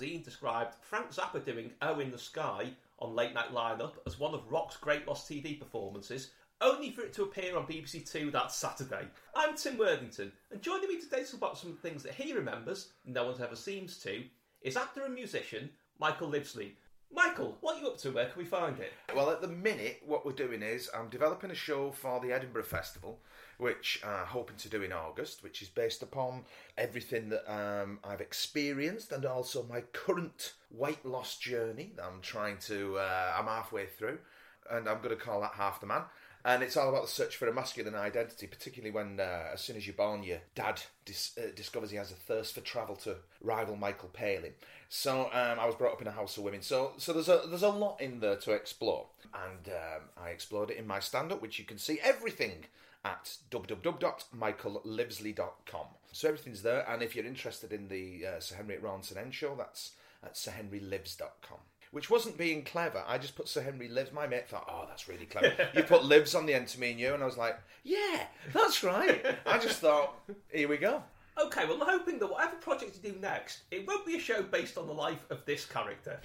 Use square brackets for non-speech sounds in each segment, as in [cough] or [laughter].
Magazine described Frank Zappa doing Oh in the Sky on Late Night Lineup as one of rock's great lost TV performances, only for it to appear on BBC Two that Saturday. I'm Tim Worthington, and joining me today to talk about some things that he remembers, no one ever seems to, is actor and musician Michael Livesley. Michael, what are you up to? Where can we find it? Well, at the minute, what we're doing is I'm developing a show for the Edinburgh Festival, which I'm hoping to do in August, which is based upon everything that um, I've experienced and also my current weight loss journey that I'm trying to, uh, I'm halfway through, and I'm going to call that Half the Man. And it's all about the search for a masculine identity, particularly when, uh, as soon as you're born, your dad dis- uh, discovers he has a thirst for travel to rival Michael Palin. So um, I was brought up in a house of women. So so there's a there's a lot in there to explore, and um, I explored it in my stand-up, which you can see everything at www.michaellivesley.com. So everything's there, and if you're interested in the uh, Sir Henry Rawlinson End show, that's at sirhenrylives.com. Which wasn't being clever. I just put Sir Henry Lives. My mate thought, oh, that's really clever. [laughs] you put lives on the end to me and you, and I was like, yeah, that's right. I just thought, here we go. Okay, well, I'm hoping that whatever project you do next, it won't be a show based on the life of this character.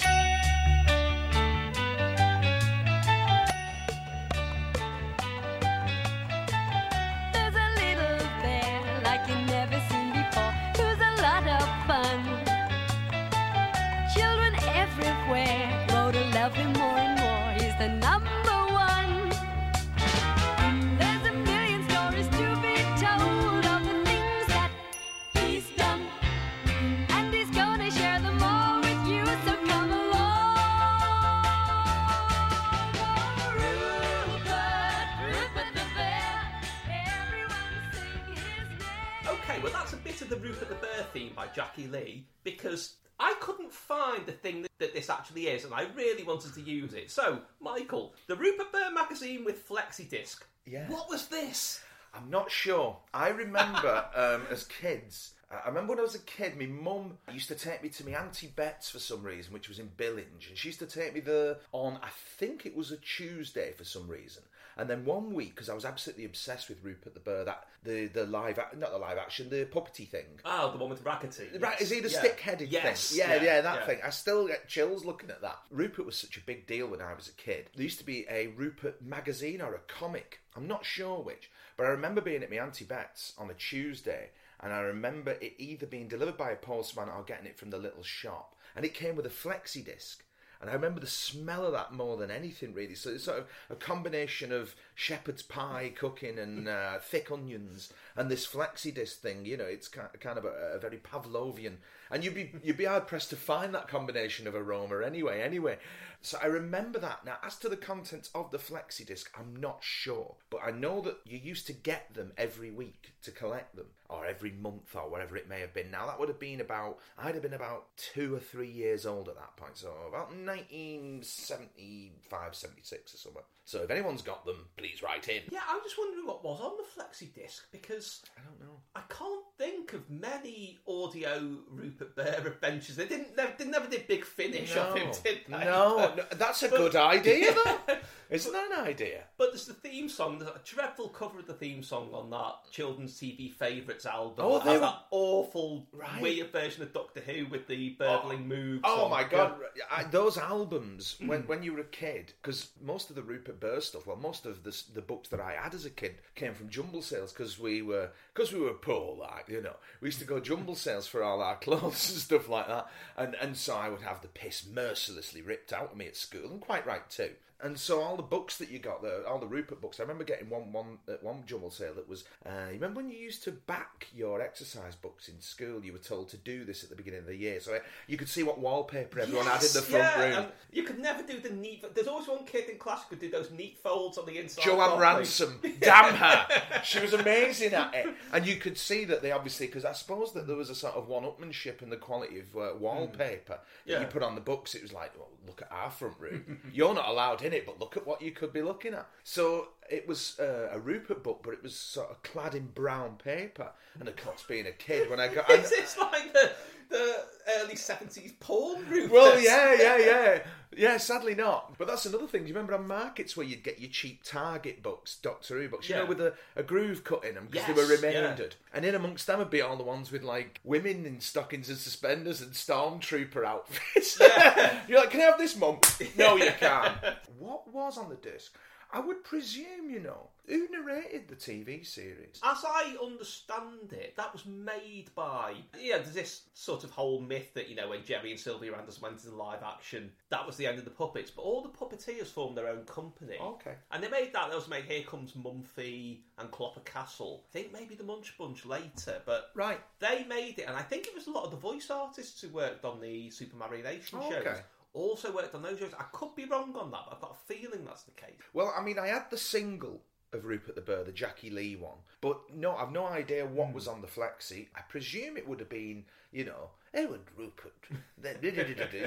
Theme by Jackie Lee because I couldn't find the thing that, this actually is, and I really wanted to use it. So, Michael, the Rupert Bear magazine with flexi disc. Yeah. What was this? I'm not sure. I remember [laughs] um, as kids. I remember when I was a kid, my mum used to take me to my auntie Bet's for some reason, which was in Billinge, and she used to take me there on I think it was a Tuesday for some reason. And then one week, because I was absolutely obsessed with Rupert the Bear, that the the live not the live action, the puppety thing. Oh, the one with Raggety. Right, is he the Yeah. stick-headed yes. thing? Yeah, yeah, that yeah. thing. I still get chills looking at that. Rupert was such a big deal when I was a kid. There used to be a Rupert magazine or a comic. I'm not sure which, but I remember being at my auntie Bet's on a Tuesday, and I remember it either being delivered by a postman or getting it from the little shop, and it came with a flexi disc. And I remember the smell of that more than anything, really. So it's sort of a combination of shepherd's pie cooking and uh, thick onions and this flexi disc thing. You know, it's kind of a, a very Pavlovian, and you'd be you'd be hard pressed to find that combination of aroma anyway. Anyway, so I remember that. Now, as to the contents of the flexi disc, I'm not sure, but I know that you used to get them every week to collect them, or every month, or whatever it may have been. Now that would have been about I'd have been about two or three years old at that point, so about 1975, 76 or something. So if anyone's got them, please write in. Yeah, I'm just wondering what was on the flexi disc because I don't know. I can't think of many audio Rupert Bear adventures. They didn't never, they never did big finish of him, did they? no, But- no, that's a good idea, though. [laughs] Isn't that an idea? But there's the theme song. There's a dreadful cover of the theme song on that children's TV favourites album. Oh, they were- that awful Right. weird version of Doctor Who with the burbling oh, moves. Oh my god, I, those albums when mm. when you were a kid, because most of the Rupert Burr stuff, well, most of the the books that I had as a kid came from jumble sales because we were because we were poor, like you know, we used to go jumble sales for all our [laughs] clothes and stuff like that, and and so I would have the piss mercilessly ripped out of me at school, and quite right too. And so all the books that you got there, all the Rupert books, I remember getting one one at one jumble sale that was. Uh, you remember when you used to back your exercise books in school? You were told to do this at the beginning of the year, so uh, you could see what wallpaper everyone had in the front yeah, room. you could never do the neat. There's always one kid in class who could do those neat folds on the inside. Joanne. Ransom, [laughs] damn her! [laughs] She was amazing at it, and you could see that they obviously because I suppose that there was a sort of one-upmanship in the quality of uh, wallpaper that Yeah. you put on the books. It was like, well, look at our front room. You're not allowed in it, but look at what you could be looking at. So It was uh, a Rupert book, but it was sort of clad in brown paper. And of course, being a kid, when I got. [laughs] Is this like the, the early 70s porn Rupert? Well, yeah, yeah, yeah. Yeah, sadly not. But that's another thing. Do you remember on markets where you'd get your cheap Target books, Doctor Who books, you Yeah. know, with a, a groove cut in them because they Yes, were yeah. remaindered? And in amongst them would be all the ones with like women in stockings and suspenders and stormtrooper outfits. [laughs] You're like, can I have this, mum? No, you can't. [laughs] what was on the disc? I would presume, you know, who narrated the TV series? As I understand it, that was made by. Yeah, there's this sort of whole myth that, you know, when Gerry and Sylvia Anderson went into live action, that was the end of the puppets. But all the puppeteers formed their own company. Okay. And they made that. They also made Here Comes Mumfie and Cloppa Castle. I think maybe the Munch Bunch later, but Right. they made it. And I think it was a lot of the voice artists who worked on the Supermarionation Oh, shows. Also worked on those shows. I could be wrong on that, but I've got a feeling that's the case. Well, I mean, I had the single of Rupert the Bird, the Jackie Lee one, but no, I've no idea what hmm. was on the flexi. I presume it would have been, you know, Edward Rupert,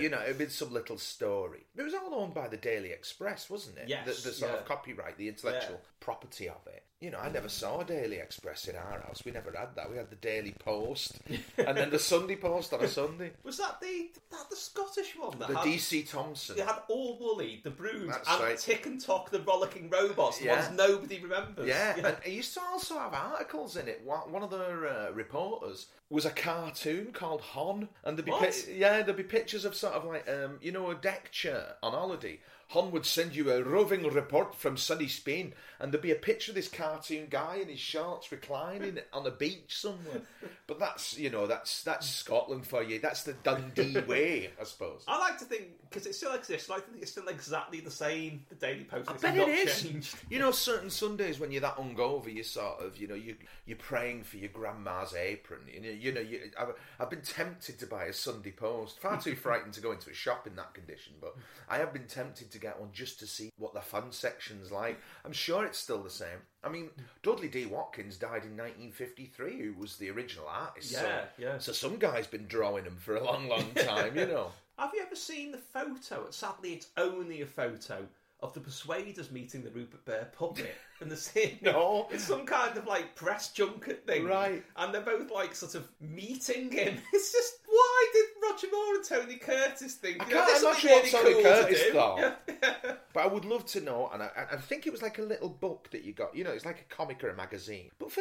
you know, it would been some little story. It was all owned by the Daily Express, wasn't it? Yes, the, the sort yeah. of copyright, the intellectual Yeah. property of it. You know, I never saw a Daily Express in our house. We never had that. We had the Daily Post, and then the Sunday Post on a Sunday. Was that the that the Scottish one? That The DC Thomson. You had Oor Wullie, the That's and right. Tick and Tock, the rollicking robots, the Yeah. ones nobody remembers. Yeah, and it used to also have articles in it. One one of the uh, reporters was a cartoon called Hon, and there'd be What? pi- yeah, there'd be pictures of sort of like um, you know a deck chair on holiday. Hon would send you a roving report from sunny Spain, and there'd be a picture of this cartoon guy in his shorts reclining [laughs] on a beach somewhere. But that's you know that's that's Scotland for you. That's the Dundee [laughs] way, I suppose. I like to think because it still exists. I like to think it's still exactly the same. The Daily Post. I it's bet not it is. changed. You know, certain Sundays when you're that hungover, you sort of, you know, you you're praying for your grandma's apron. You know, you know, you, I've, I've been tempted to buy a Sunday Post. Far too [laughs] frightened to go into a shop in that condition, but I have been tempted to get one just to see what the fun section's like. I'm sure it's still the same. I mean, Dudley D. Watkins died in 1953, who was the original artist. so, Yeah, yeah. So some guy's been drawing them for a long, long time. You know. [laughs] Have you ever seen the photo? Sadly, it's only a photo of the Persuaders meeting the Rupert Bear puppet [laughs] and the scene. No. it's some kind of like press junket thing, Right. And they're both like sort of meeting him. [laughs] It's just Roger Moore and Tony Curtis thing. I you know, can't imagine what really Tony cool Curtis do? thought. [laughs] Yeah. But I would love to know, and I, I think it was like a little book that you got, you know, it's like a comic or a magazine. But for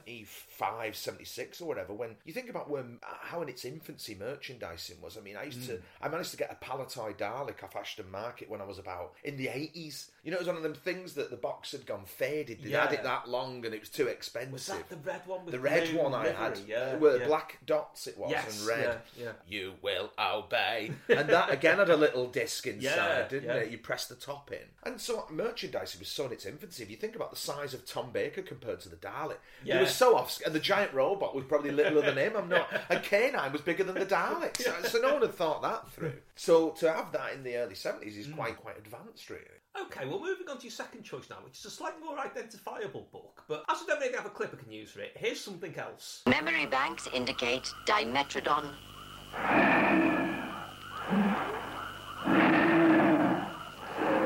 1975, 76 or whatever, when you think about when how in its infancy merchandising was, I mean, I used Mm. to, I managed to get a Palitoy Dalek off Ashton Market when I was about in the 80s. You know, it was one of them things that the box had gone faded. They'd had it that long and it was too expensive. Was that the red one with The red one I had, Yeah, were yeah. black dots it was Yes, and red. yeah, yeah. You will obey, [laughs] and that again had a little disc inside, Yeah, didn't yeah. it? You press the top in, and so merchandising was so in its infancy. If you think about the size of Tom Baker compared to the Dalek, he Yeah. was so off, and the giant robot was probably littler than him. I'm not, [laughs] and K9 was bigger than the Dalek, so, so no one had thought that through. So to have that in the early seventies Hmm. is quite quite advanced, really. Okay, well, moving on to your second choice now, which is a slightly more identifiable book. But as we don't really have a clip I can use for it, here's something else. Memory banks indicate dimetrodon.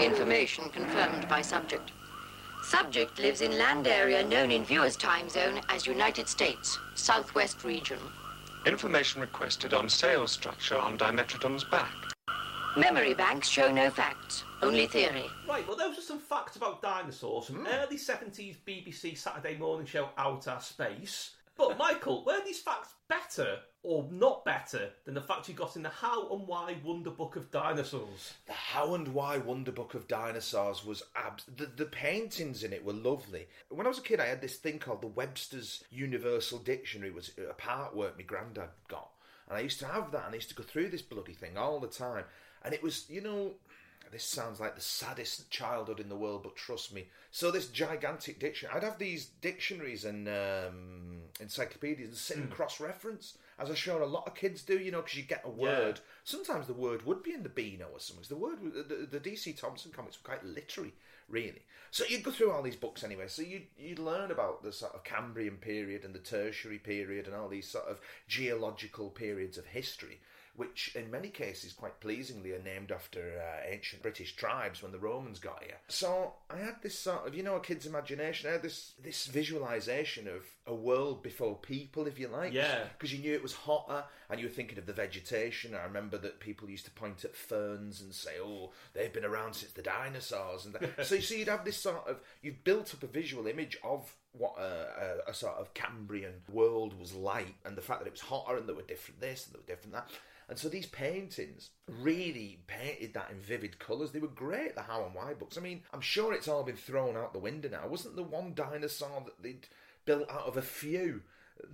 Information confirmed by subject. Subject lives in land area known in viewer's time zone as United States, Southwest region. Information requested on sales structure on Dimetrodon's back. Memory banks show no facts, only theory. Right, well, those are some facts about dinosaurs from early 70s BBC Saturday morning show Outer Space. But, Michael, were these facts better or not better than the facts you got in the How and Why Wonder Book of Dinosaurs? The How and Why Wonder Book of Dinosaurs was abs- the, the paintings in it were lovely. When I was a kid, I had this thing called the Webster's Universal Dictionary. It was a part work my granddad got, and I used to have that, and I used to go through this bloody thing all the time. And it was, you know, this sounds like the saddest childhood in the world, but trust me. So this gigantic dictionary, I'd have these dictionaries and um, encyclopedias and sit and cross-reference, as I'm sure a lot of kids do. You know, because you get a word. Sometimes the word would be in the Beano or something. The word, the, the DC Thomson comics were quite literary, really. So you'd go through all these books anyway. So you you'd learn about the sort of Cambrian period and the Tertiary period and all these sort of geological periods of history. Which in many cases quite pleasingly are named after uh, ancient British tribes when the Romans got here. So I had this sort of, you know, a kid's imagination. I had this this visualization of a world before people, if you like. Yeah. Because you knew it was hotter, and you were thinking of the vegetation. I remember that people used to point at ferns and say, "Oh, they've been around since the dinosaurs." And that. [laughs] so see, you'd have this sort of you've built up a visual image of what a, a, a sort of Cambrian world was like, and the fact that it was hotter and there were different this and there were different that. And so these paintings really painted that in vivid colours. They were great, the How and Why books. I mean, I'm sure it's all been thrown out the window now. Wasn't the one dinosaur that they'd built out of a few?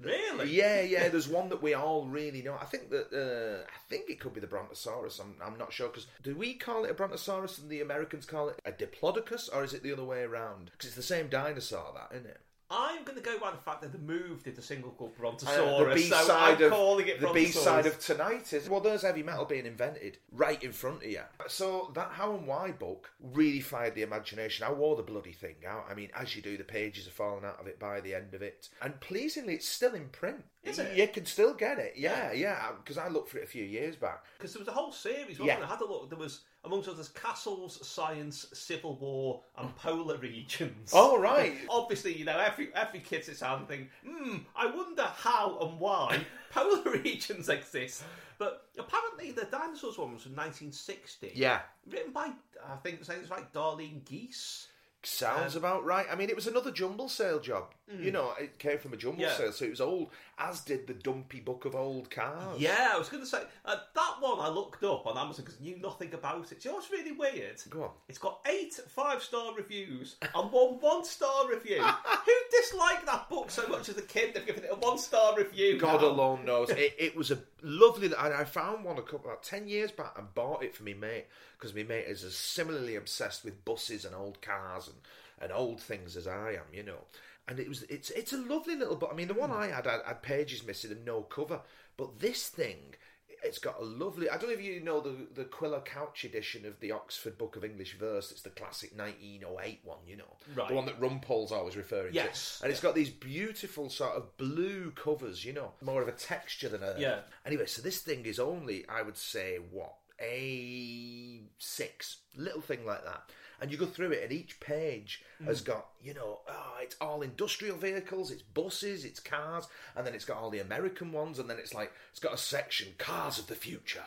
Really? Yeah, yeah. There's one that we all really know. I think that uh, I think it could be the Brontosaurus. I'm, I'm not sure because do we call it a Brontosaurus and the Americans call it a Diplodocus, or is it the other way around? Because it's the same dinosaur, that isn't it? I'm going to go by the fact that they moved it to single called Uh, Brontosaurus. the B so side I'm of calling it the B side of tonight is well, there's heavy metal being invented right in front of you. So that How and Why book really fired the imagination. I wore the bloody thing out. I mean, as you do, the pages are falling out of it by the end of it, and pleasingly, it's still in print. Is it? You can still get it. Yeah, yeah. Because I looked for it a few years back. Because there was a whole series, wasn't Yeah. there? I had a look. There was, amongst others, Castles, Science, Civil War, and Polar Regions. Oh right. [laughs] Obviously, you know, every every kid sits down and think, hmm, I wonder how and why [laughs] polar regions exist. But apparently, the dinosaurs one was from 1960. Yeah. Written by, I think, it's like Darlene Geis. Sounds Um, about right. I mean, it was another jumble sale job. You know, it came from a jumble Yeah. sale, so it was old, as did the Dumpy Book of Old Cars. Yeah, I was going to say uh, that one I looked up on Amazon because I knew nothing about it. Do you know what's really weird? Go on. It's got eight five star reviews and one one star review. [laughs] Who disliked that book so much as a kid? They've given it a one star review. God now? alone knows. It, it was a lovely. And I found one a couple about ten years back and bought it for me mate because my mate is as similarly obsessed with buses and old cars and, and old things as I am. You know. And it was it's it's a lovely little book. I mean, the one hmm. I had I had pages missing and no cover, but this thing. It's got a lovely. I don't know if you know the the Quiller Couch edition of the Oxford Book of English Verse. It's the classic 1908 one, you know, Right. the one that Rumpole's always referring Yes. to. And it's got these beautiful sort of blue covers, you know, more of a texture than a. Yeah. Anyway, so this thing is only, I would say, what a six, little thing like that. And you go through it, and each page has got, you know, oh, it's all industrial vehicles, it's buses, it's cars, and then it's got all the American ones, and then it's like it's got a section cars of the future.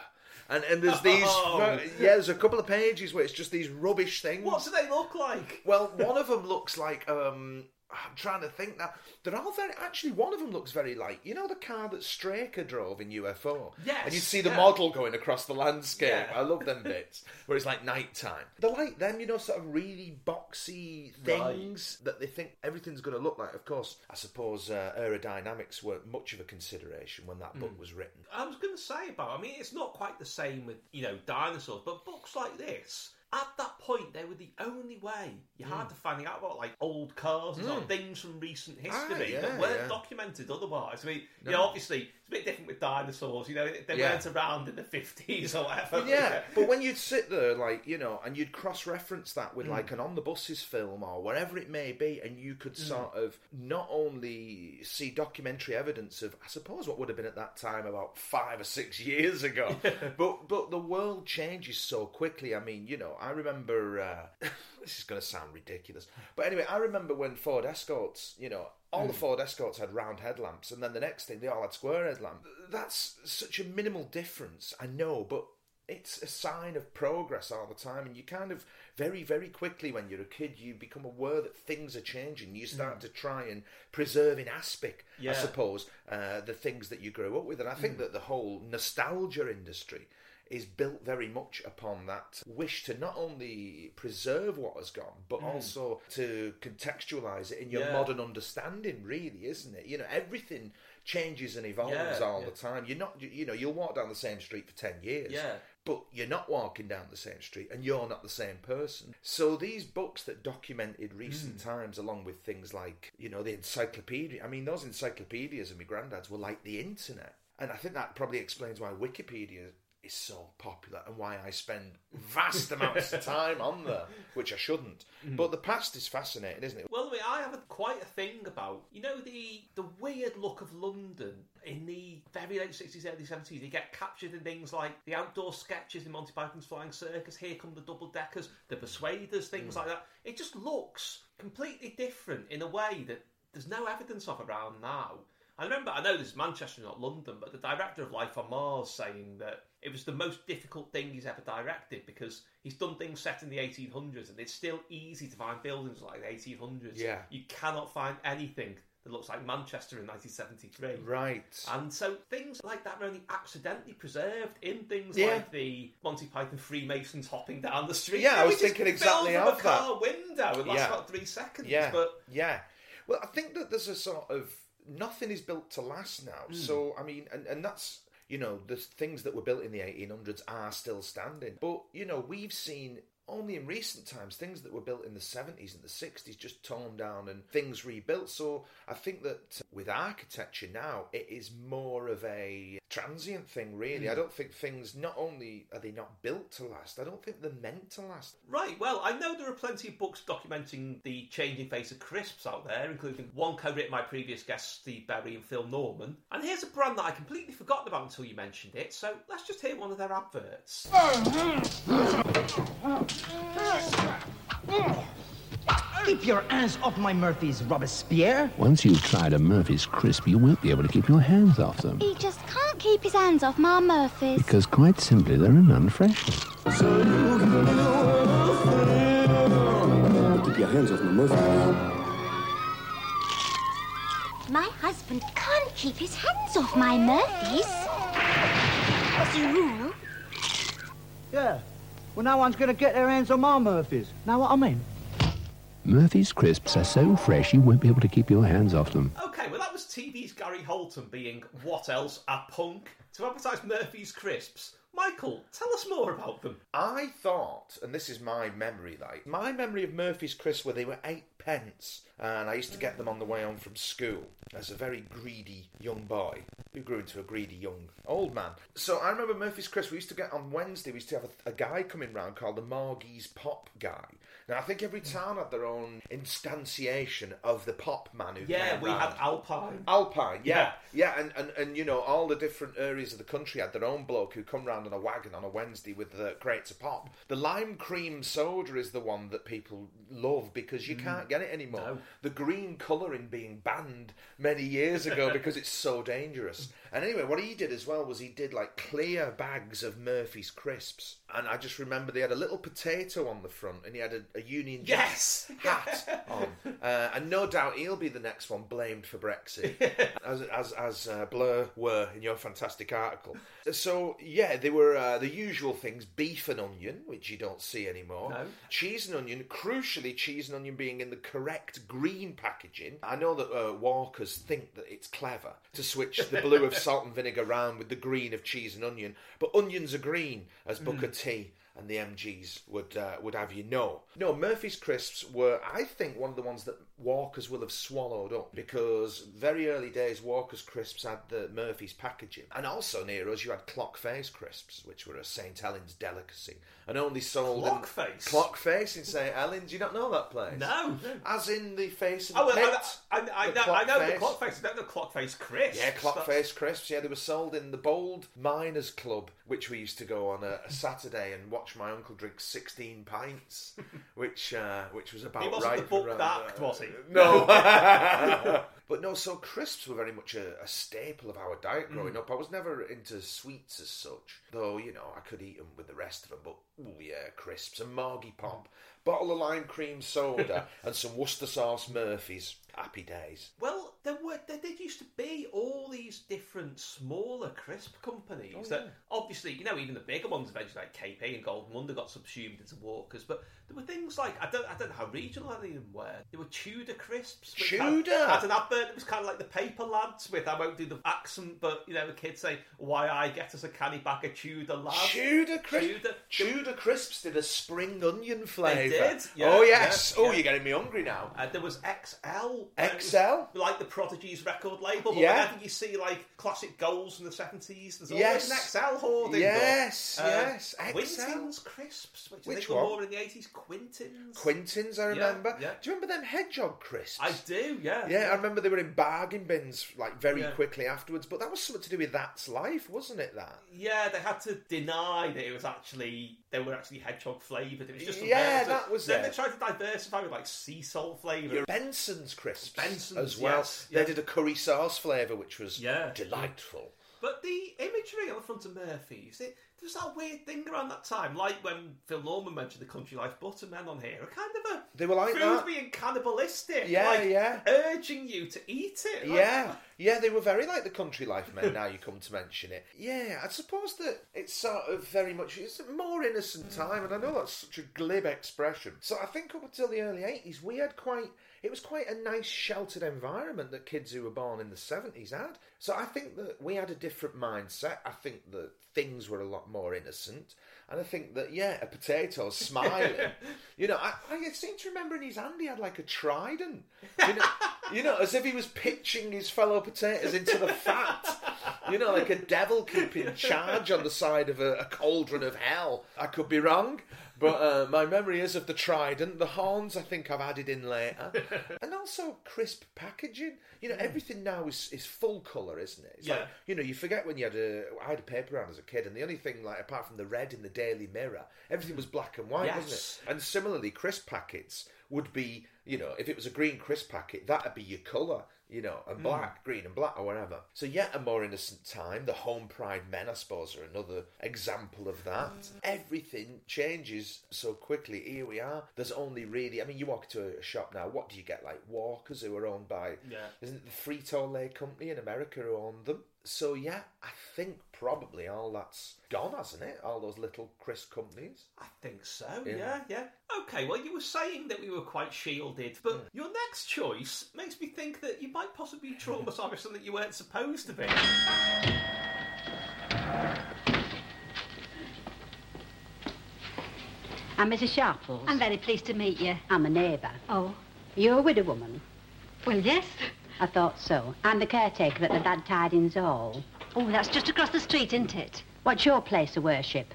And, and there's these, [laughs] Oh. yeah, there's a couple of pages where it's just these rubbish things. What do they look like? Well, one of them looks like um I'm trying to think now. They're all very actually one of them looks very like you know the car that Straker drove in UFO. Yes, And you see the yeah. model going across the landscape. Yeah. I love them bits [laughs] where it's like nighttime. They're like them, you know, sort of really boxy things that they think everything's going to look like. Of course, I suppose uh, aerodynamics weren't much of a consideration when that Hmm. book was written. I was going to say about. I mean, it's not quite the same with you know dinosaurs, but books like this. At that point, they were the only way you Hmm. had to find out about like old cars and sort of things from recent history yeah, that weren't yeah. documented otherwise. I mean, you know, obviously a bit different with dinosaurs. You know, they Yeah. weren't around in the fifties or whatever. Yeah, [laughs] but when you'd sit there, like you know, and you'd cross-reference that Hmm. with like an on the buses film or whatever it may be, and you could Hmm. sort of not only see documentary evidence of, I suppose, what would have been at that time about five or six years ago, [laughs] but but the world changes so quickly. I mean, you know, I remember. Uh, [laughs] this is going to sound ridiculous, but anyway, I remember when Ford Escorts, you know. All Hmm. the Ford Escorts had round headlamps, and then the next thing they all had square headlamps. That's such a minimal difference, I know, but it's a sign of progress all the time and you kind of very very quickly when you're a kid you become aware that things are changing you start to try and preserve in aspic i suppose uh, the things that you grew up with and i think that the whole nostalgia industry is built very much upon that wish to not only preserve what has gone but also to contextualize it in your Yeah. modern understanding really isn't it you know everything changes and evolves Yeah, all yeah. the time you're not you know you'll walk down the same street for 10 years Yeah. but you're not walking down the same street and you're not the same person. So these books that documented recent Hmm. times, along with things like, you know, the encyclopedia, I mean, those encyclopedias of my granddad's were like the internet. And I think that probably explains why Wikipedia is so popular and why I spend vast [laughs] amounts of time on there, which I shouldn't. Mm. But the past is fascinating, isn't it? Well, I, mean, I have a, quite a thing about you know the the weird look of London in the very late sixties, early seventies. You get captured in things like the outdoor sketches in Monty Python's Flying Circus. Here come the double deckers, the Persuaders, things mm. like that. It just looks completely different in a way that there's no evidence of around now. I remember, I know this is Manchester, not London, but the director of Life on Mars saying that it was the most difficult thing he's ever directed because he's done things set in the 1800s and it's still easy to find buildings like the 1800s. Yeah. You cannot find anything that looks like Manchester in 1973. Right. And so things like that are only accidentally preserved in things Yeah. like the Monty Python Freemasons hopping down the street. Yeah, I was thinking exactly a that. car window. It lasts Yeah. about three seconds. Yeah, But yeah. Well, I think that there's a sort of nothing is built to last now. Hmm. So I mean, and and that's you know the things that were built in the 1800s are still standing. But you know we've seen. Only in recent times, things that were built in the 70s and the 60s just torn down and things rebuilt. So I think that with architecture now, it is more of a transient thing, really. Hmm. I don't think things, not only are they not built to last, I don't think they're meant to last. Right, well, I know there are plenty of books documenting the changing face of crisps out there, including one co-written by previous guests Steve Berry and Phil Norman. And here's a brand that I completely forgotten about until you mentioned it, so let's just hear one of their adverts. Keep your hands off my Murphy's Robespierre. Once you've tried a Murphy's Crisp, you won't be able to keep your hands off them. He just can't keep his hands off my Murphys. Because quite simply, there are none fresher. Keep your hands off my Murphy. My husband can't keep his hands off my Murphys. What's the rule? Yeah. Well, no one's going to get their hands on my Murphys. Know what I mean? Murphy's Crisps are so fresh, you won't be able to keep your hands off them. Okay, well, that was TV's Gary Holton being, what else, a punk to advertise Murphy's Crisps. Michael, tell us more about them. I thought, and this is my memory, like my memory of Murphy's Crisp, where they were eight pence, and I used to get them on the way home from school as a very greedy young boy who grew into a greedy young old man. So I remember Murphy's Crisp. We used to get on Wednesday. We used to have a, a guy coming round called the Margie's Pop Guy. Now I think every town had their own instantiation of the pop man who Yeah, came we round. had Alpine. Alpine, yeah, yeah, and, and and you know all the different areas of the country had their own bloke who come round on a wagon on a Wednesday with the crates of pop. The lime cream soda is the one that people love because you mm. can't get it anymore. No. The green colouring being banned many years ago [laughs] because it's so dangerous. And anyway, what he did as well was he did like clear bags of Murphy's crisps, and I just remember they had a little potato on the front, and he had a, a Union Jack Yes! hat on, uh, and no doubt he'll be the next one blamed for Brexit, [laughs] as as as uh, Blur were in your fantastic article. So yeah, they were uh, the usual things: beef and onion, which you don't see anymore. No. Cheese and onion, crucially, cheese and onion being in the correct green packaging. I know that uh, Walkers think that it's clever to switch the [laughs] blue of salt and vinegar around with the green of cheese and onion, but onions are green, as Booker T and the MGs would uh, would have you know. No, Murphy's crisps were, I think, one of the ones that Walkers will have swallowed up because very early days Walkers crisps had the Murphy's packaging, and also near us you had Clock Face crisps, which were a St Helens delicacy, and only sold in- Clock Face? Clock Face in St Helens. You don't know that place? No. As in the face of Oh, the well, pit. I, I, I, The know, I know the face. clock face. I know clock face crisps. Yeah, clock That's- face crisps. Yeah, they were sold in the Bold Miners Club, which we used to go on a, a Saturday and watch my uncle drink sixteen pints, [laughs] which uh, which was about He wasn't right. the booked around, act, uh, was he? [laughs] No. [laughs] but no, so crisps were very much a, a staple of our diet mm. growing up. I was never into sweets as such, though you know I could eat them with the rest of them. But oh yeah, crisps and Margie Pop, bottle of lime cream soda, [laughs] and some Worcester sauce Murphy's. Happy days. Well, there were there did used to be all these different smaller crisp companies Oh, that obviously you know even the bigger ones eventually like KP and Golden Wonder got subsumed into Walkers, but there were things like I don't I don't know how regional any of them were. There were Tudor crisps. which had- Tudor? had, an advert that was kind of like the paper lads with I won't do the accent, but you know the kids say why I get us a canny back of Tudor lads. Tudor crisps. Tudor. Tudor crisps did a spring onion flavour. did, yeah, oh yes. yeah, oh, yeah. you're getting me hungry now. Uh, there was XL. XL? uh, like the Prodigy Prodigy's record label. But Yeah. whenever you see like classic goals from the seventies, there's always Yes. an XL hoarding. Yes, up. yes, XL. Quintin's crisps, which, I Which think were more in the eighties. Quintin's. Quintins, I remember. yeah. Do you remember them hedgehog crisps? I do. Yeah. Yeah, I remember they were in bargain bins like very Yeah. quickly afterwards. But that was something to do with That's Life, wasn't it? That. Yeah, they had to deny that it was actually they were actually hedgehog flavoured. It was just Yeah. That was Then it. they tried to diversify with like sea salt flavour. Benson's crisps Benson's, as well. yes, They yeah. did a curry sauce flavour, which was Yeah. delightful. But the imagery on the front of Murphy's, it, there's that weird thing around that time, like when Phil Norman mentioned the Country Life Buttermen on here, a kind of a They were like food that. being cannibalistic, Yeah, like yeah. urging you to eat it. Like, Yeah, yeah, they were very like the country life men. [laughs] now you come to mention it, yeah, I suppose that it's sort of very much it's a more innocent time, and I know that's such a glib expression. So I think up until the early eighties, we had quite it was quite a nice sheltered environment that kids who were born in the seventies had. So I think that we had a different mindset. I think that things were a lot more innocent. And I think that yeah, a potato smiling. [laughs] you know, I, I seem to remember in his hand he had like a trident. You know, [laughs] you know, as if he was pitching his fellow potatoes into the fat. You know, like a devil keeping charge on the side of a, a cauldron of hell. I could be wrong, but uh, my memory is of the trident. The horns, I think, I've added in later, [laughs] and also crisp packaging. You know, everything now is, is full colour, isn't it? It's Yeah. like, you know, you forget when you had a. I had a paper round as a kid, and the only thing, like apart from the red in the Daily Mirror, everything was black and white, wasn't Yes. it? And similarly, crisp packets would be, you know, if it was a green crisp packet, that'd be your colour, you know, and hmm. black, green and black or whatever. So yet a more innocent time. The home pride men, I suppose, are another example of that. Hmm. Everything changes so quickly. Here we are. There's only really, I mean, you walk into a shop now. What do you get? Like Walkers, who are owned by, Yeah. isn't it the Frito Lay company in America who own them? So yeah, I think probably all that's gone, hasn't it? All those little crisp companies. I think so. Yeah. Yeah. yeah, Okay, well, you were saying that we were quite shielded, but Hmm. your next choice makes me think that you might possibly be traumatised with something that you weren't supposed to be. I'm Mrs. Sharples. I'm very pleased to meet you. I'm a neighbour. Oh, You're a widow woman. well, yes. I thought so. I'm the caretaker at the Glad Tidings Hall. Oh, that's just across the street, isn't it? What's your place of worship?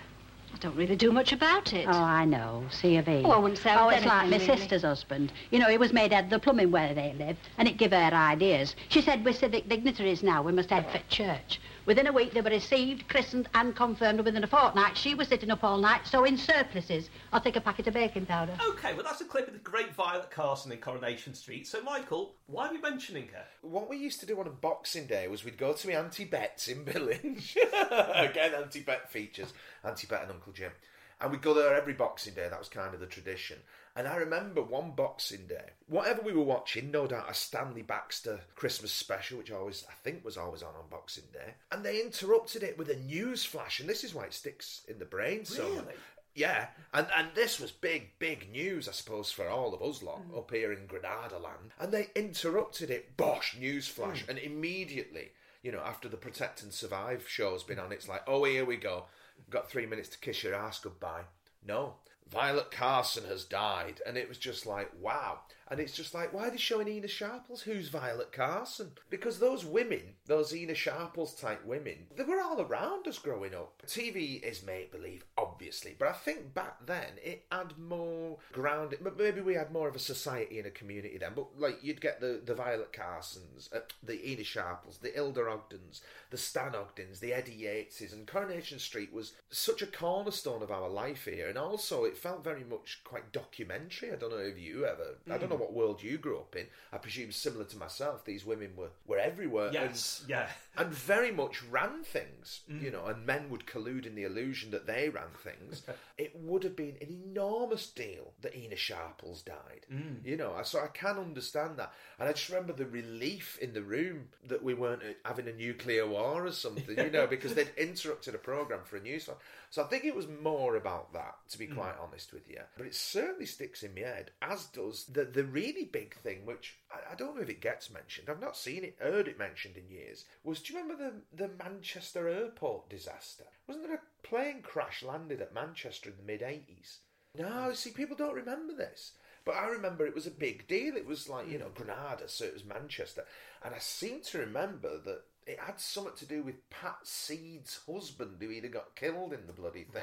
I don't really do much about it. Oh, I know. C of E. Oh, I wouldn't say Oh, it's like my really. sister's husband. You know, he was made head of the plumbing where they lived, and it give her ideas. She said we're civic dignitaries now. We must head for church. Within a week, they were received, christened, and confirmed. and Within a fortnight, she was sitting up all night sewing surplices. I'll take a packet of baking powder. Okay, well, that's a clip of the great Violet Carson in Coronation Street. So, Michael, why are we mentioning her? What we used to do on a Boxing Day was we'd go to my Auntie Bet's in Billinge. [laughs] Again, Auntie Bet features. Auntie Bet and Uncle Jim. And we'd go there every Boxing Day. That was kind of the tradition. And I remember one Boxing Day, whatever we were watching, no doubt a Stanley Baxter Christmas special, which always, I think, was always on on Boxing Day. And they interrupted it with a news flash. And this is why it sticks in the brain so. Really? Yeah, and and this was big, big news, I suppose, for all of us lot hmm. up here in Granada land. And they interrupted it. Bosh, news newsflash, hmm. and immediately, you know, after the Protect and Survive show's been on, it's like, oh, here we go. Got three minutes to kiss your ass goodbye. No, Violet Carson has died, and it was just like, wow. And it's just like, why are they showing Ena Sharples? Who's Violet Carson? Because those women, those Ena Sharples type women, they were all around us growing up. TV is make believe, obviously, but I think back then it had more ground. Maybe we had more of a society and a community then. But like you'd get the the Violet Carsons, uh, the Ena Sharples, the Ilda Ogdens, the Stan Ogdens, the Eddie Yateses, and Coronation Street was such a cornerstone of our life here, and also it felt very much quite documentary. I don't know if you ever. I don't know what world you grew up in. I presume similar to myself. These women were were everywhere. and- Yes, yeah. [laughs] and very much ran things, mm. you know, and men would collude in the illusion that they ran things, [laughs] it would have been an enormous deal that Ena Sharples died. Mm. You know, so I can understand that. And I just remember the relief in the room that we weren't having a nuclear war or something, you know, [laughs] because they'd interrupted a programme for a news one. So I think it was more about that, to be mm. quite honest with you. But it certainly sticks in my head, as does the, the really big thing, which I, I don't know if it gets mentioned. I've not seen it, heard it mentioned in years. Was do you remember the the Manchester airport disaster? Wasn't there a plane crash landed at Manchester in the mid eighties? No, oh, see, people don't remember this. But I remember it was a big deal. It was like, you hmm. know, Granada, so it was Manchester. And I seem to remember that it had something to do with Pat Seed's husband who either got killed in the bloody thing.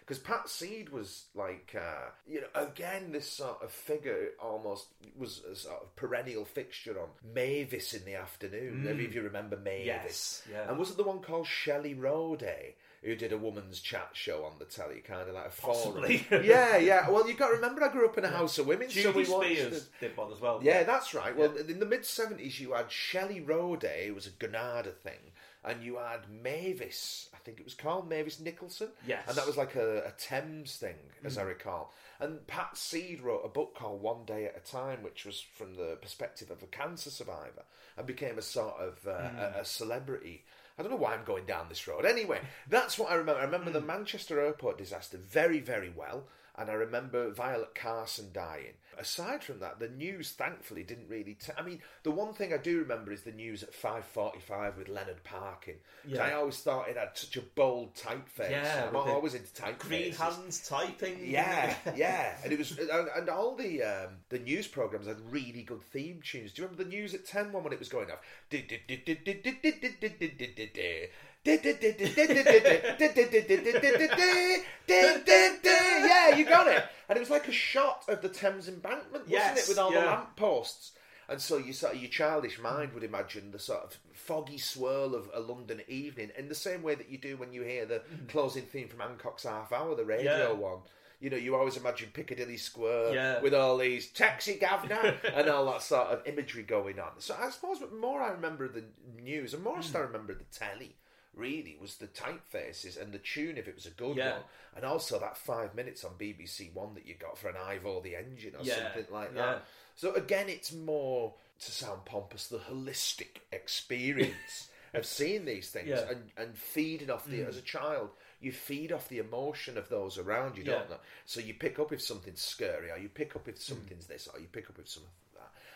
Because Pat Seed was like, uh, you know, again, this sort of figure almost was a sort of perennial fixture on Mavis in the afternoon. Mm. Maybe if you remember Mavis. Yes, yeah. And was it the one called Shelley Rohde? Who did a woman's chat show on the telly, kind of like a forum? Possibly. [laughs] yeah, yeah. Well, you've got to remember, I grew up in a house of women, so we Judy watched. Spears the- did one as well. yeah, that's right. Well, in the mid seventies, you had Shelley Rohde, it was a Granada thing, and you had Mavis. I think it was called Mavis Nicholson. Yes. and that was like a, a Thames thing, as I recall. And Pat Seed wrote a book called One Day at a Time, which was from the perspective of a cancer survivor, and became a sort of uh, a, a celebrity. I don't know why I'm going down this road. Anyway, that's what I remember. I remember the hmm. Manchester airport disaster very, very well. And I remember Violet Carson dying. Aside from that, the news thankfully didn't really. T- I mean, the one thing I do remember is the news at five forty-five with Leonard Parkin. Yeah. I always thought it had such a bold typeface. Yeah, I'm always into typefaces. Green hands typing. Yeah, yeah, and it was, and, and all the um, the news programs had really good theme tunes. Do you remember the news at ten one when it was going off? Yeah, you got it. And it was like a shot of the Thames Embankment, wasn't Yes, it, with all the yeah. lampposts. And so you sort of your childish mind would imagine the sort of foggy swirl of a London evening in the same way that you do when you hear the closing theme from Hancock's Half Hour, the radio. Yeah. one. You know, you always imagine Piccadilly Square Yeah. with all these taxi governor [laughs] and all that sort of imagery going on. So I suppose more I remember the news, and more Hmm. I remember the telly, really, was the typefaces and the tune if it was a good Yeah. one. And also that five minutes on BBC One that you got for an Ivor the Engine or Yeah, something like yeah. that. So again, it's more, to sound pompous, the holistic experience [laughs] of seeing these things Yeah. and, and feeding off the, Mm. as a child, you feed off the emotion of those around you, don't Yeah. you? So you pick up if something's scary, or you pick up if something's this, or you pick up if something.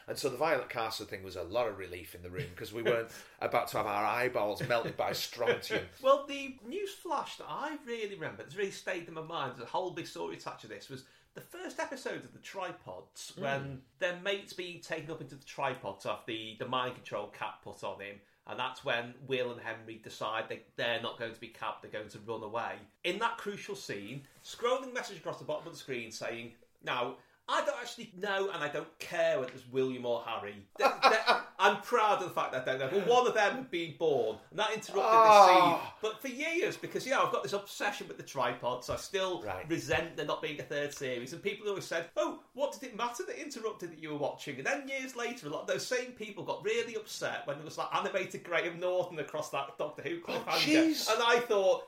And so the Violet Castle thing was a lot of relief in the room because we weren't [laughs] about to have our eyeballs melted by strontium. [laughs] Well, the news flash that I really remember, that's really stayed in my mind, the whole big story attached to this, was the first episode of the tripods when Mm. their mate's being taken up into the tripods have the, the mind control cap put on him. And that's when Will and Henry decide they, they're not going to be capped, they're going to run away. In that crucial scene, scrolling message across the bottom of the screen saying, Now, I don't actually know and I don't care whether it's William or Harry. Th- th- [laughs] I'm proud of the fact that I don't know. But one of them had been born, and that interrupted the scene. Oh. But for years, because, you know, I've got this obsession with the tripods, I still resent there not being a third series. And people always said, oh, what did it matter that interrupted that you were watching? And then years later, a lot of those same people got really upset when there was like animated Graham Norton across that Doctor Who cliffhanger. jeez. and I thought,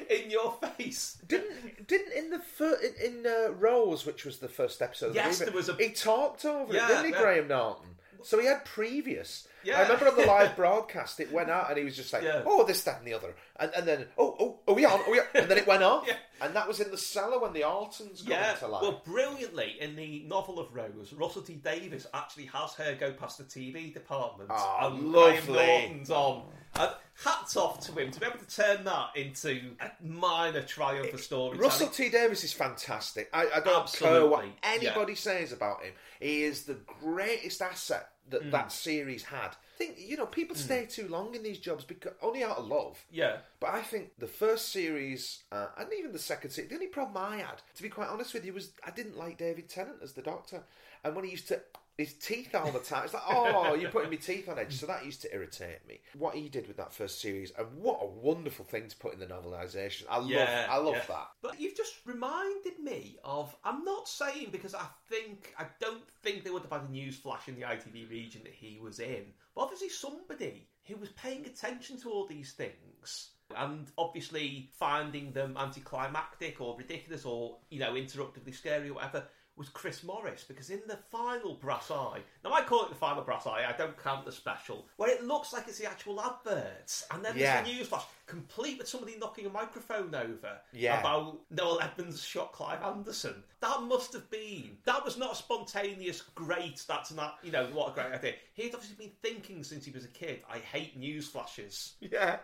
[laughs] in your face. Didn't didn't in the fir- in, in uh, Rose, which was the first episode. of the Yes, there was a- He talked over Yeah, it, didn't he, yeah. Graham Norton? So he had previous. Yeah. I remember on the [laughs] live broadcast, it went out, and he was just like, Yeah. "Oh, this, that, and the other," and, and then, "Oh, oh, are we on? Are we on?" And then it went off, [laughs] and that was in the cellar when the Autons got Yeah, into life. well, brilliantly in the novel of Rose, Russell T Davies actually has her go past the TV department. Ah, and lovely. Graham Norton's on. And hats off to him to be able to turn that into a minor triumph for storytelling. Russell T Davies is fantastic. I, I don't care what Absolutely, anybody says about him. He is the greatest asset that Mm. that series had. I think you know people stay too long in these jobs because only out of love. Yeah. But I think the first series uh, and even the second series, the only problem I had, to be quite honest with you, was I didn't like David Tennant as the Doctor, and when he used to his teeth all the time, it's like, oh, you're putting my teeth on edge. So that used to irritate me. What he did with that first series, and what a wonderful thing to put in the novelisation. I love, Yeah, I love yeah. that. But you've just reminded me of. I'm not saying because I think I don't think they would have had a news flash in the ITV region that he was in, but obviously somebody who was paying attention to all these things and obviously finding them anticlimactic or ridiculous or you know interruptively scary or whatever. Was Chris Morris because in the final brass eye, now I call it the final brass eye, I don't count the special, where it looks like it's the actual adverts, and then Yeah. there's the news flash, complete with somebody knocking a microphone over Yeah. about Noel Edmonds shot Clive Anderson. That must have been. That was not a spontaneous, great, that's not, you know, what a great idea. He'd obviously been thinking since he was a kid, I hate news flashes. Yeah.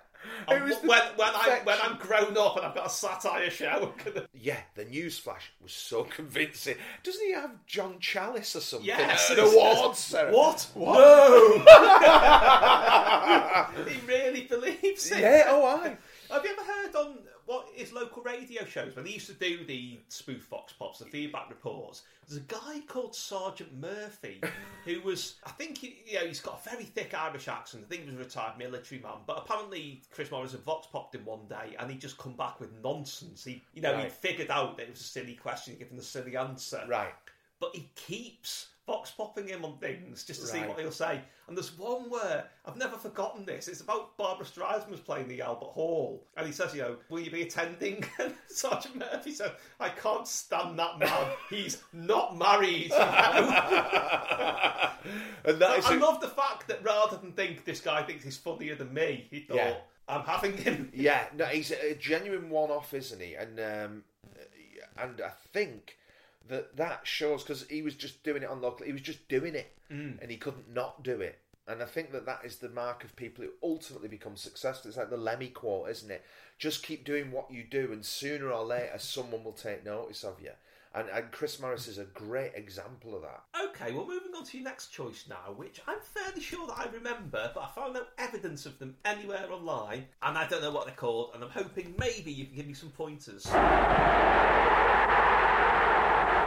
It was when, when, I when I'm grown up and I've got a satire show, Yeah, the news flash was so convincing. Doesn't he have John Chalice or something? Yes, An awards ceremony. What? What? No! [laughs] he really believes it. Yeah, oh, Have you ever heard on what is local radio shows when they used to do the spoof Vox Pops, the feedback reports? There's a guy called Sergeant Murphy [laughs] who was, I think, he, you know, he's got a very thick Irish accent. I think he was a retired military man, but apparently Chris Morrison Vox popped him one day and he just come back with nonsense. He, you know, he figured out that it was a silly question, given the silly answer. Right. But he keeps Vox popping him on things just to see what he'll say. And there's one where I've never forgotten this. It's about Barbra Streisand's playing the Albert Hall, and he says, "You know, will you be attending?" [laughs] And Sergeant Murphy said, "I can't stand that man. He's not married." you know." [laughs] And that is I a- love the fact that rather than think this guy thinks he's funnier than me, he thought, Yeah. "I'm having him." Yeah, no, he's a genuine one-off, isn't he? And um, and I think that that shows because he was just doing it on local. He was just doing it, Mm. and he couldn't not do it. And I think that that is the mark of people who ultimately become successful. It's like the Lemmy quote, isn't it? Just keep doing what you do, and sooner or later, someone will take notice of you. And, and Chris Morris is a great example of that. Okay, well, moving on to your next choice now, which I'm fairly sure that I remember, but I found no evidence of them anywhere online, and I don't know what they're called, and I'm hoping maybe you can give me some pointers.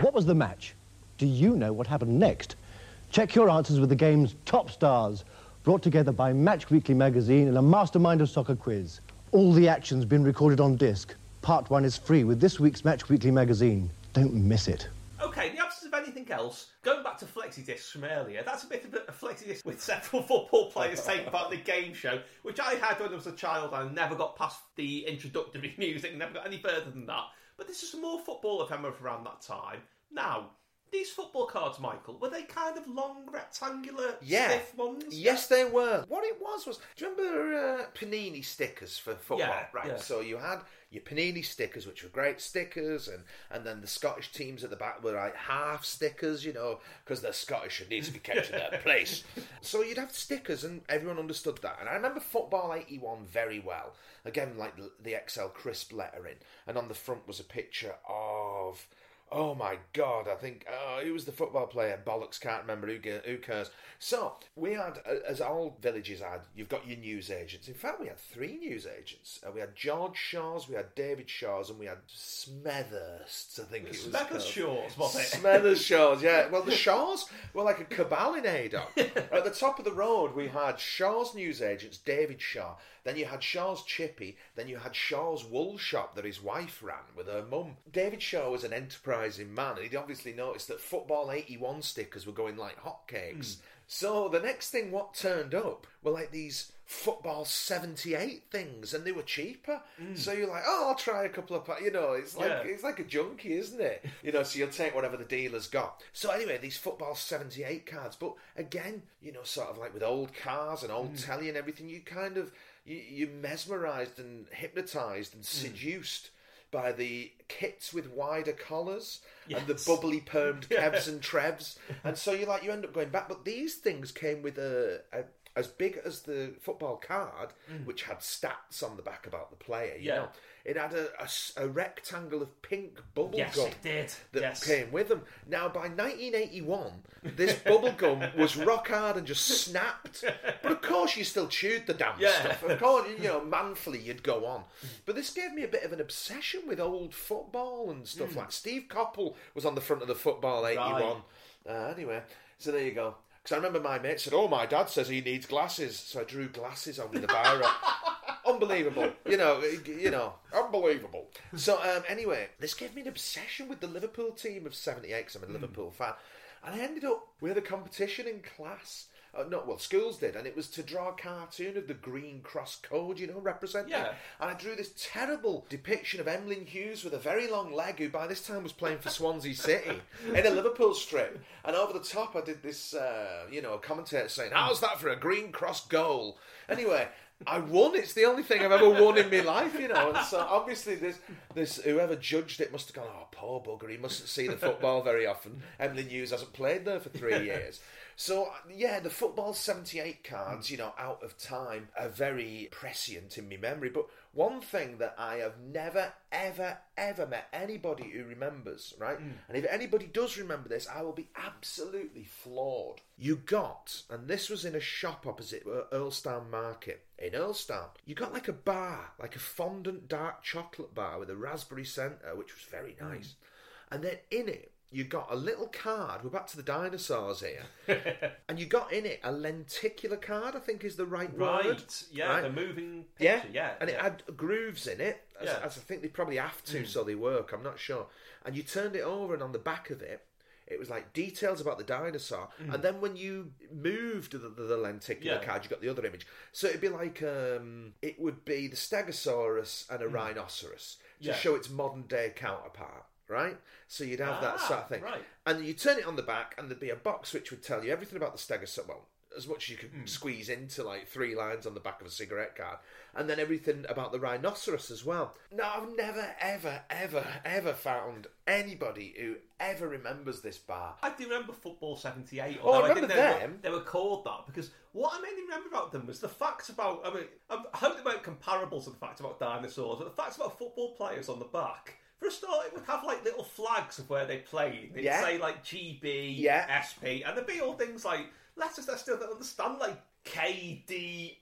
What was the match? Do you know what happened next? Check your answers with the game's top stars, brought together by Match Weekly magazine and a mastermind of soccer quiz. All the action's been recorded on disc. Part one is free with this week's Match Weekly magazine. Don't miss it. Okay, the absence of anything else, going back to flexi discs from earlier, that's a bit of a flexi disc with several [laughs] football players taking part in the game show, which I had when I was a child. I never got past the introductory [laughs] music, never got any further than that. But this is more football ephemera from around that time. Now, these football cards, Michael, were they kind of long, rectangular, Yeah. stiff ones? Yes, they were. What it was was, do you remember uh, Panini stickers for football? Yeah, right. yeah. So you had your Panini stickers, which were great stickers, and and then the Scottish teams at the back were like half stickers, you know, because they're Scottish and need to be kept in their [laughs] place. So you'd have stickers, and everyone understood that. And I remember Football '81 very well. Again, like the, the XL crisp lettering, and on the front was a picture of. Oh my God! I think oh, who was the football player? Bollocks, can't remember. Who, who cares? So we had, uh, as all villages had, you've got your news agents. In fact, we had three news agents. Uh, we had George Shaw's, we had David Shaw's, and we had Smethurst. I think it was. Smethurst. Shaw's, was it? Smethurst Shaw's, yeah. Well, the [laughs] Shaws were like a cabal in Adon. [laughs] At the top of the road, we had Shaw's news agents, David Shaw. Then you had Shaw's Chippy. Then you had Shaw's wool shop that his wife ran with her mum. David Shaw was an enterprising man, and he'd obviously noticed that Football 81 stickers were going like hotcakes. Hmm. So the next thing what turned up were like these football 78 things and they were cheaper hmm. so you're like oh i'll try a couple of pa-" you know it's like Yeah. it's like a junkie isn't it [laughs] you know so you'll take whatever the dealer's got so anyway these football 78 cards but again you know sort of like with old cars and old hmm. telly and everything you kind of you're mesmerized and hypnotized and hmm. seduced by the kits with wider collars and the bubbly permed [laughs] kevs and trevs. And so you like you end up going back. But these things came with a, a as big as the football card which had stats on the back about the player you Yeah. know it had a rectangle of pink bubble Yes, gum it did. that Yes. came with them now by 1981 this [laughs] bubble gum was rock hard and just snapped but of course you still chewed the damn Yeah. stuff of course you know manfully you'd go on but this gave me a bit of an obsession with old football and stuff like Steve Coppell was on the front of the football 81 Right. uh, anyway so there you go because I remember my mate said oh my dad says he needs glasses. So I drew glasses on with the biro [laughs] unbelievable. You know you know unbelievable. So um, anyway this gave me an obsession with the Liverpool team of 78 because I'm a Liverpool fan. And I ended up with a competition in class uh, no, well, schools did, and it was to draw a cartoon of the Green Cross Code, you know, representing. Yeah. And I drew this terrible depiction of Emlyn Hughes with a very long leg, who by this time was playing for Swansea [laughs] City in a Liverpool strip. And over the top, I did this, uh, you know, commentator saying, "How's that for a Green Cross goal?" Anyway. I won. It's the only thing I've ever won in my life, you know. And so obviously, this this whoever judged it must have gone, "Oh, poor bugger, he mustn't see the football very often." Emlyn Hughes hasn't played there for three [laughs] years. So yeah, the football '78 cards, hmm. you know, out of time, are very prescient in my memory. But one thing that I have never, ever, ever met anybody who remembers, right? Hmm. And if anybody does remember this, I will be absolutely floored. You got, and this was in a shop opposite uh, Earlestown Market in Earlestown. You got like a bar, like a fondant dark chocolate bar with a raspberry centre, which was very hmm. nice. And then in it, you got a little card. We're back to the dinosaurs here. [laughs] and you got in it a lenticular card, I think is the right, word. Right, yeah, Right? the moving Yeah, picture, yeah, and it had grooves in it, as, Yeah. Mm. as I think they probably have to, so they work. I'm not sure. And you turned it over, and on the back of it, it was like details about the dinosaur. Mm. And then when you moved the, the, the lenticular Yeah. card, you got the other image. So it'd be like um, it would be the Stegosaurus and a rhinoceros to Mm. Yeah. show its modern day counterpart. Right, so you'd have that Ah, sort of thing, right. and you turn it on the back, and there'd be a box which would tell you everything about the Stegosaurus. Well, as much as you could Hmm. squeeze into like three lines on the back of a cigarette card, and then everything about the rhinoceros as well. No, I've never, ever, ever, ever found anybody who ever remembers this bar. I do remember Football 78. Oh, I remember didn't know them. They were called that because what I mainly remember about them was the facts about. I mean, I hope they weren't comparable to the facts about dinosaurs, but the facts about football players on the back. For a start, it would have like little flags of where they played. It'd Yeah. say like GB, Yeah. SP, and there'd be all things like letters that I still don't understand, like KDR.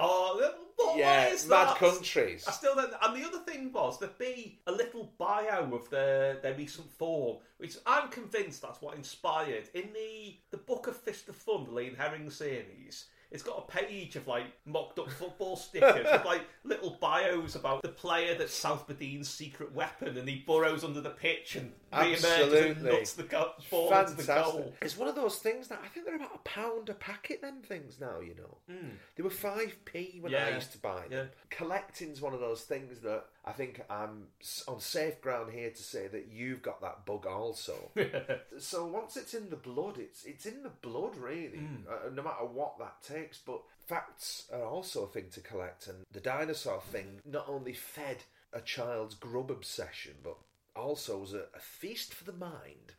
What, Yeah, what is mad countries. I still don't. And the other thing was there'd be a little bio of their their recent form, which I'm convinced that's what inspired in the the book of Fist of Fun, the Lee and Herring series. It's got a page of like mocked up football [laughs] stickers with like little bios about the player that's South Badeen's secret weapon, and he burrows under the pitch and reemerges and Absolutely. nuts the go- ball into the goal. It's one of those things that I think they're about a pound a packet, them things now, you know. They were 5p when I Hmm. Used to buy them. Collecting's one of those things that I think I'm on safe ground here to say that you've got that bug also. [laughs] so once it's in the blood, it's it's in the blood, really, Hmm. uh, no matter what that takes. But facts are also a thing to collect, and the dinosaur thing not only fed a child's grub obsession, but also was a, a feast for the mind.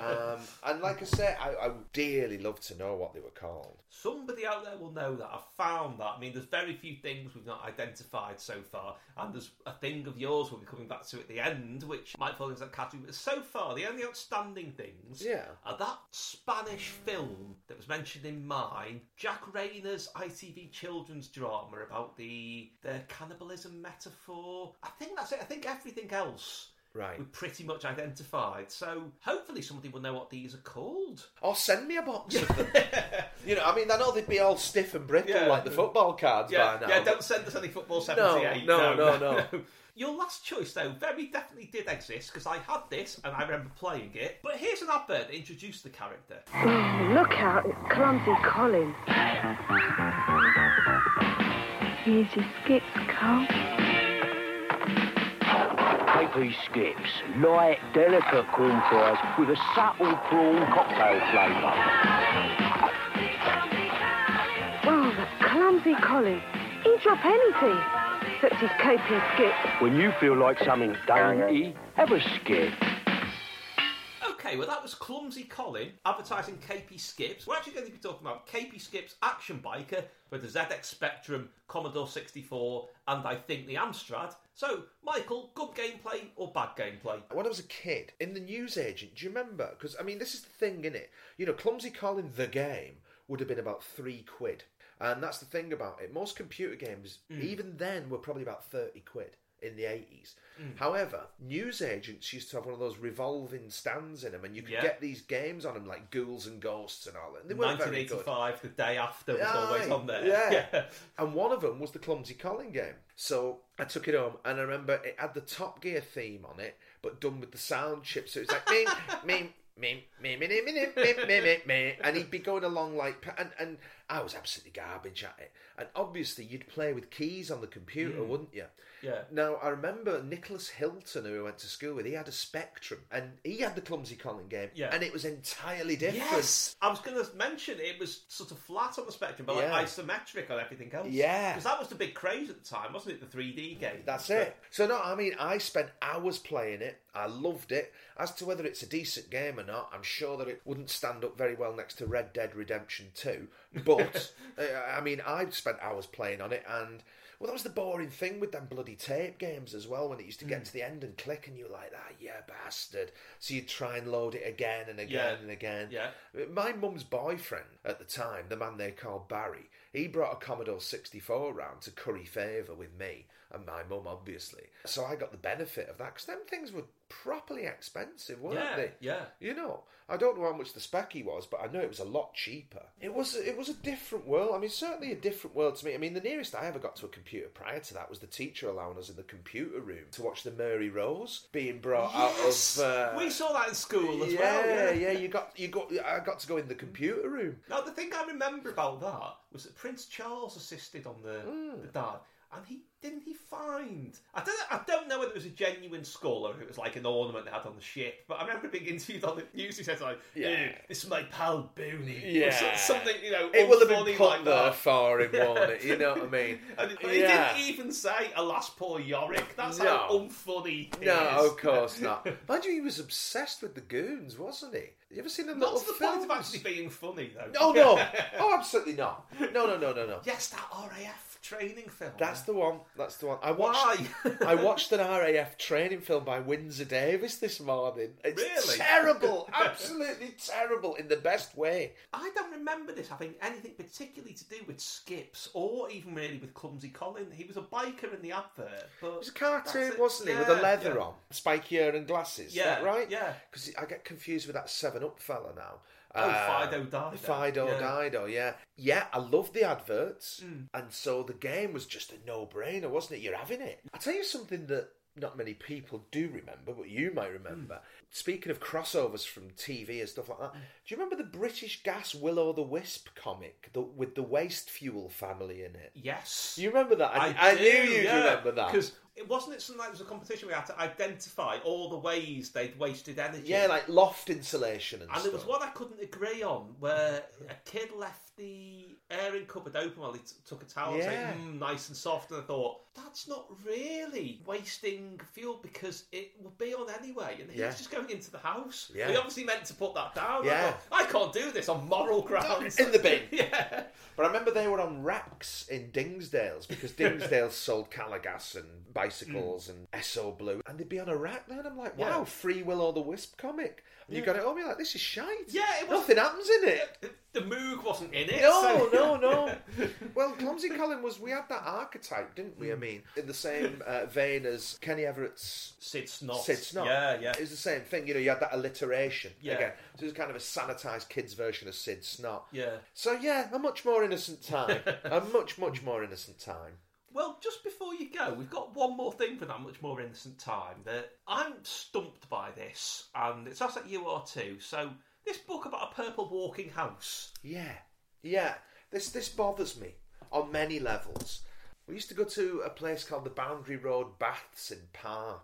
um, and like I say, I, I would dearly love to know what they were called. Somebody out there will know that. I've found that. I mean, there's very few things we've not identified so far, and there's a thing of yours we'll be coming back to at the end, which might fall into that category. But so far, the only outstanding things Yeah. are that Spanish film that was mentioned in mine, Jack Rayner's ITV children's drama about the the cannibalism metaphor. I think that's it. I think everything else. Right. We've pretty much identified. So hopefully somebody will know what these are called. Or send me a box of them. you know, I mean, I know they'd be all stiff and brittle Yeah. like the football cards Yeah, by now. yeah. but- Don't send us any football seventy-eight. no, no, no. [laughs] Your last choice, though, very definitely did exist because I had this and I remember playing it. But here's an advert that introduced the character. [sighs] Look out, it's clumsy Colin. [laughs] Here's your skips, Carl. KP Skips, light, delicate corn fries with a subtle prawn cocktail flavour. Well, the clumsy Colin. He'd drop anything. That's his KP skips. When you feel like something dainty, have a skip. Okay, well, that was Clumsy Colin advertising KP Skips. We're actually going to be talking about KP Skips Action Biker with the ZX Spectrum, Commodore 64, and I think the Amstrad. So, Michael, good gameplay or bad gameplay? When I was a kid, in the newsagent, do you remember? Because, I mean, this is the thing, innit? You know, Clumsy Colin, the game, would have been about three quid. And that's the thing about it. Most computer games, Mm. even then, were probably about 30 quid in the 80s. Mm. However, newsagents used to have one of those revolving stands in them, and you could Yeah. get these games on them, like Ghouls and Ghosts and all that. And they weren't 1985, the day after, was Aye, always on there. Yeah. and one of them was the Clumsy Colin game. So I took it home, and I remember it had the Top Gear theme on it, but done with the sound chip. So it was like me, me. Me, me, me, me, me, me, me, me, me, me, and he'd be going along like, and and I was absolutely garbage at it. And obviously, you'd play with keys on the computer, Mm. wouldn't you? Yeah. Now, I remember Nicholas Hilton, who I went to school with, he had a Spectrum, and he had the Clumsy Colin game, Yeah. and it was entirely different. Yes, I was going to mention it was sort of flat on the spectrum, but Yeah. like isometric on everything else. Yeah. because that was the big craze at the time, wasn't it? The 3D game. That's it. So no, I mean, I spent hours playing it. I loved it. As to whether it's a decent game or not, I'm sure that it wouldn't stand up very well next to Red Dead Redemption 2. But [laughs] uh, I mean, I spent hours playing on it, and well, that was the boring thing with them bloody tape games as well. When it used to get Mm. to the end and click, and you were like, "Ah, yeah, bastard." So you'd try and load it again and again Yeah. and again. Yeah. My mum's boyfriend at the time, the man they called Barry, he brought a Commodore 64 round to curry favour with me and my mum, obviously. So I got the benefit of that because them things were properly expensive, weren't Yeah, they? yeah. You know, I don't know how much the specky was, but I know it was a lot cheaper. It was it was a different world. I mean, certainly a different world to me. I mean, the nearest I ever got to a computer prior to that was the teacher allowing us in the computer room to watch the Mary Rose being brought Yes! out of. Uh, we saw that in school as yeah, well. yeah, Yeah, You got you got. I got to go in the computer room. Now the thing I remember about that was that Prince Charles assisted on the Hmm. the dad, and he didn't he find I don't I don't know whether it was a genuine skull or if it was like an ornament they had on the ship, but I remember being interviewed on the news. He said like, Yeah. "Eh, this is my pal Booney." Or Yeah. so- something you know. It will have been put like there that. for him, won't it? You know what I mean? [laughs] And he Yeah. didn't even say, "Alas, poor Yorick." That's No. how unfunny. No, is. of course not. [laughs] Mind you, he was obsessed with the goons, wasn't he? You ever seen them Not to the point of films? actually being funny, though. Oh no! [laughs] Oh, absolutely not. No, no, no, no, no. Yes, that RAF training film. That's eh? the one. That's the one. I watched. Why? I [laughs] watched an RAF training film by Windsor Davies this morning. It's Really? terrible, [laughs] absolutely terrible in the best way. I don't remember this having anything particularly to do with Skips or even really with Clumsy Colin. He was a biker in the advert, but It was a cartoon, wasn't he, with a leather yeah. on, spiky hair and glasses? Is Yeah, that right? yeah. Because I get confused with that Seven Up fella now. Uh, Oh, Fido Dido. Fido Yeah. Dido, yeah. Yeah, I love the adverts. Mm. And so the game was just a no brainer, wasn't it? You're having it. I'll tell you something that not many people do remember, but you might remember. Speaking of crossovers from TV and stuff like that, do you remember the British Gas Will O' the Wisp comic the, with the waste fuel family in it? Yes. You remember that? I, I, I knew you'd yeah. remember that. Because it wasn't it something like there was a competition we had to identify all the ways they'd wasted energy. Yeah, like loft insulation and, And stuff. there was one I couldn't agree on where a kid left the airing cupboard open while he t- took a towel and Yeah. said, mm, nice and soft. And I thought, that's not really wasting fuel because it would be on anyway. And he's Yeah. just going into the house. Yeah. He obviously meant to put that down. I, Yeah. thought, I can't do this on moral grounds. [laughs] in the bin. [laughs] yeah. But I remember they were on racks in Dingsdale's because [laughs] Dingsdale's sold Calor Gas and bicycles and Esso Blue, and they'd be on a rack and I'm like, wow, Yeah. Free Will O' the Wisp comic. And you Yeah. got it home, you're like, this is shite. Yeah, it was- Nothing happens in it. The Moog wasn't in it. No, so- no, no. [laughs] Well, Clumsy Colin was, we had that archetype, didn't we? I mean, in the same uh, vein as Kenny Everett's Sid Snot. Sid Snot. Yeah, yeah. It was the same thing, you know, you had that alliteration. Yeah. Again. So it was kind of a sanitised kids version of Sid Snot. Yeah. So yeah, a much more innocent time. a much, much more innocent time. Well, just before you go, we've got one more thing for that much more innocent time. That I'm stumped by this, and it sounds like you are too. So, this book about a purple walking house. Yeah, yeah. This this bothers me on many levels. We used to go to a place called the Boundary Road Baths in Parr,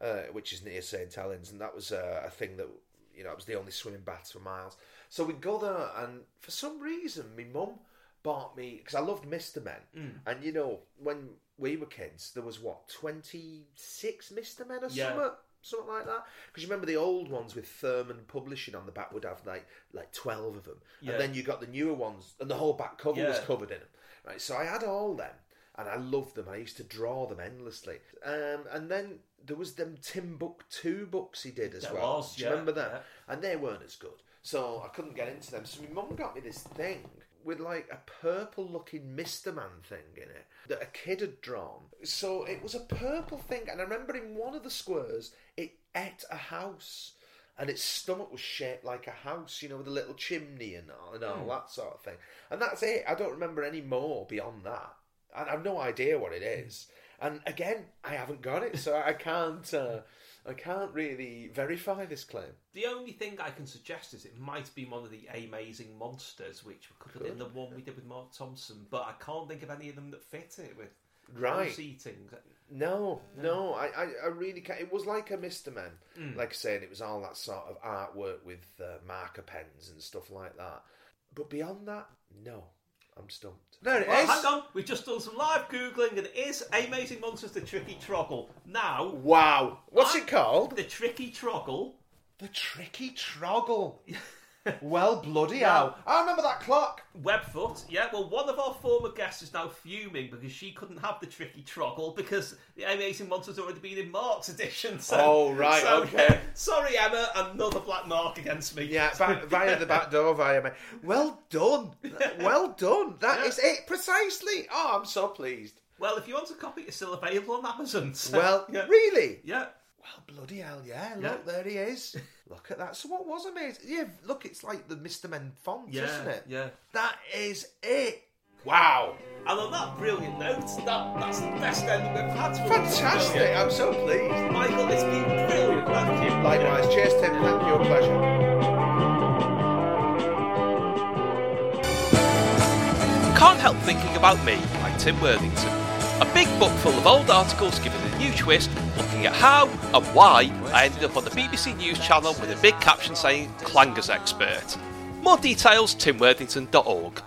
uh, which is near St Helens, and that was a, a thing that you know it was the only swimming baths for miles. So we'd go there, and for some reason, my mum bought me because I loved Mister Men, Mm. and you know when we were kids, there was what twenty six Mister Men or Yeah. something something like that. Because you remember the old ones with Thurman Publishing on the back would have like like twelve of them, Yeah. and then you got the newer ones, and the whole back cover was covered in them. Right, so I had all them, and I loved them. I used to draw them endlessly. Um, and then there was them Timbuctoo books he did as There well. was, Do you yeah, remember that? And they weren't as good, so I couldn't get into them. So my mum got me this thing with like a purple looking Mr. Man thing in it that a kid had drawn. So it was a purple thing, and I remember in one of the squares it ate a house. And its stomach was shaped like a house, you know, with a little chimney and all, and all Hmm. that sort of thing. And that's it. I don't remember any more beyond that. I have no idea what it is. And again, I haven't got it, so I can't. Uh, I can't really verify this claim. The only thing I can suggest is it might be one of the Amazing Monsters, which could have been the one we did with Mark Thompson, but I can't think of any of them that fit it with Right. close eating. No, no, I, I, I really can't. It was like a Mr. Men. Mm. Like I said, it was all that sort of artwork with uh, marker pens and stuff like that. But beyond that, no. I'm stumped. There it is. Well, hang on, we've just done some live googling, and it is Amazing Monsters: The Tricky Troggle. Now, Wow. What's it called? The Tricky Troggle. The Tricky Troggle. [laughs] well, bloody hell. I remember that clock. Webfoot, yeah. Well, one of our former guests is now fuming because she couldn't have the tricky troggle because the Amazing Monsters already been in Mark's edition. So, Oh, right, so, okay. yeah, [laughs] sorry, Emma, another black mark against me. Yeah, [laughs] back, via the back door, via me. Well done. Well done. That is it precisely. Oh, I'm so pleased. Well, if you want a copy, it's still available on Amazon. so- Well, yeah. really? Yeah. Well, bloody hell, yeah. Yeah. Look, there he is. [laughs] look at that. So what was amazing? Yeah, look, it's like the Mr. Men font, Yeah, isn't it? yeah. That is it. Wow. And on that brilliant note, that, that's the best ending we've had. Fantastic. Brilliant. I'm so pleased. Michael, it's been brilliant. Thank you. Likewise. Cheers, Tim. Thank you. A pleasure. Can't help thinking about me by Tim Worthington. A big book full of old articles given a new twist, looking at how and why I ended up on the BBC News channel with a big caption saying Clangers expert. More details timworthington.org.